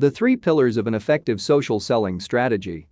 The three pillars of an effective social selling strategy.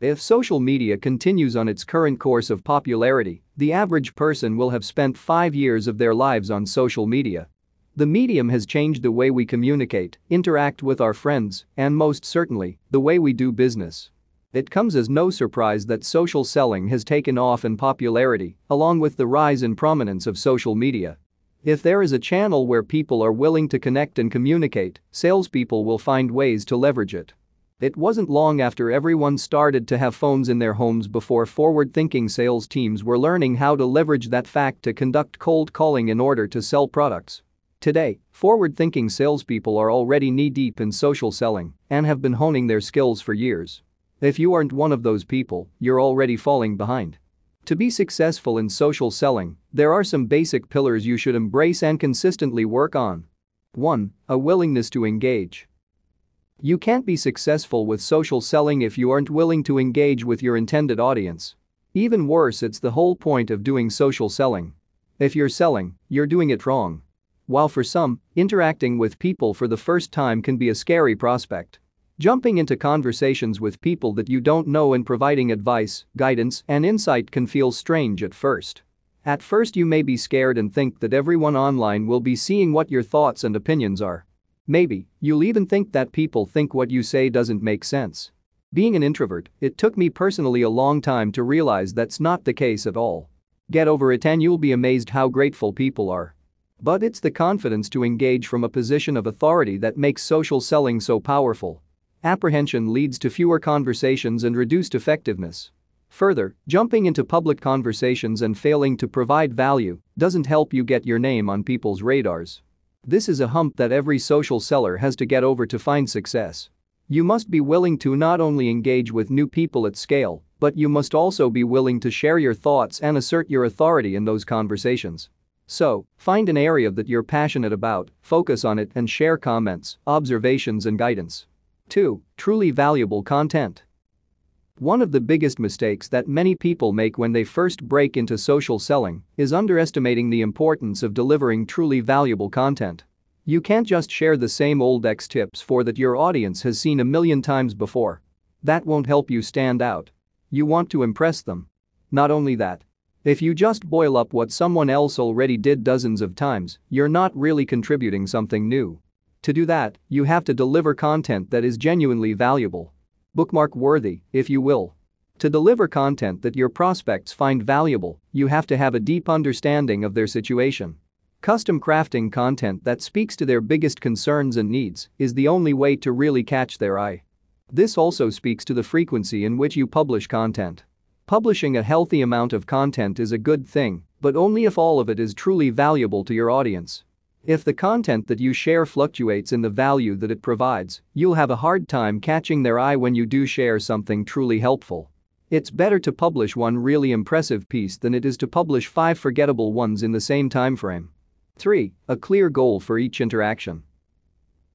If social media continues on its current course of popularity, the average person will have spent five years of their lives on social media. The medium has changed the way we communicate, interact with our friends, and most certainly, the way we do business. It comes as no surprise that social selling has taken off in popularity, along with the rise in prominence of social media. If there is a channel where people are willing to connect and communicate, salespeople will find ways to leverage it. It wasn't long after everyone started to have phones in their homes before forward thinking sales teams were learning how to leverage that fact to conduct cold calling in order to sell products. Today, forward thinking salespeople are already knee deep in social selling and have been honing their skills for years. If you aren't one of those people, you're already falling behind. To be successful in social selling, there are some basic pillars you should embrace and consistently work on. 1. A willingness to engage. You can't be successful with social selling if you aren't willing to engage with your intended audience. Even worse, it's the whole point of doing social selling. If you're selling, you're doing it wrong. While for some, interacting with people for the first time can be a scary prospect. Jumping into conversations with people that you don't know and providing advice, guidance, and insight can feel strange at first. At first, you may be scared and think that everyone online will be seeing what your thoughts and opinions are. Maybe, you'll even think that people think what you say doesn't make sense. Being an introvert, it took me personally a long time to realize that's not the case at all. Get over it and you'll be amazed how grateful people are. But it's the confidence to engage from a position of authority that makes social selling so powerful. Apprehension leads to fewer conversations and reduced effectiveness. Further, jumping into public conversations and failing to provide value doesn't help you get your name on people's radars. This is a hump that every social seller has to get over to find success. You must be willing to not only engage with new people at scale, but you must also be willing to share your thoughts and assert your authority in those conversations. So, find an area that you're passionate about, focus on it, and share comments, observations, and guidance. 2. Truly valuable content. One of the biggest mistakes that many people make when they first break into social selling is underestimating the importance of delivering truly valuable content. You can't just share the same old X tips for that your audience has seen a million times before. That won't help you stand out. You want to impress them. Not only that, if you just boil up what someone else already did dozens of times, you're not really contributing something new. To do that, you have to deliver content that is genuinely valuable bookmark worthy, if you will. To deliver content that your prospects find valuable, you have to have a deep understanding of their situation. Custom crafting content that speaks to their biggest concerns and needs is the only way to really catch their eye. This also speaks to the frequency in which you publish content. Publishing a healthy amount of content is a good thing, but only if all of it is truly valuable to your audience. If the content that you share fluctuates in the value that it provides, you'll have a hard time catching their eye when you do share something truly helpful. It's better to publish one really impressive piece than it is to publish five forgettable ones in the same time frame. 3. A clear goal for each interaction.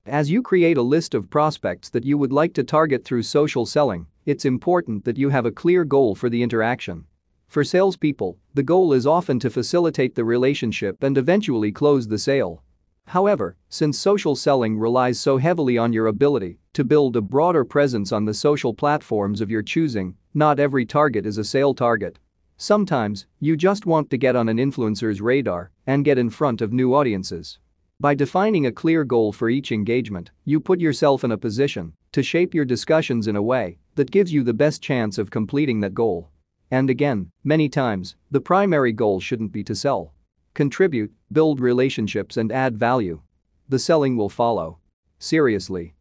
As you create a list of prospects that you would like to target through social selling, it's important that you have a clear goal for the interaction. For salespeople, the goal is often to facilitate the relationship and eventually close the sale. However, since social selling relies so heavily on your ability to build a broader presence on the social platforms of your choosing, not every target is a sale target. Sometimes, you just want to get on an influencer's radar and get in front of new audiences. By defining a clear goal for each engagement, you put yourself in a position to shape your discussions in a way that gives you the best chance of completing that goal. And again, many times, the primary goal shouldn't be to sell. Contribute, build relationships, and add value. The selling will follow. Seriously.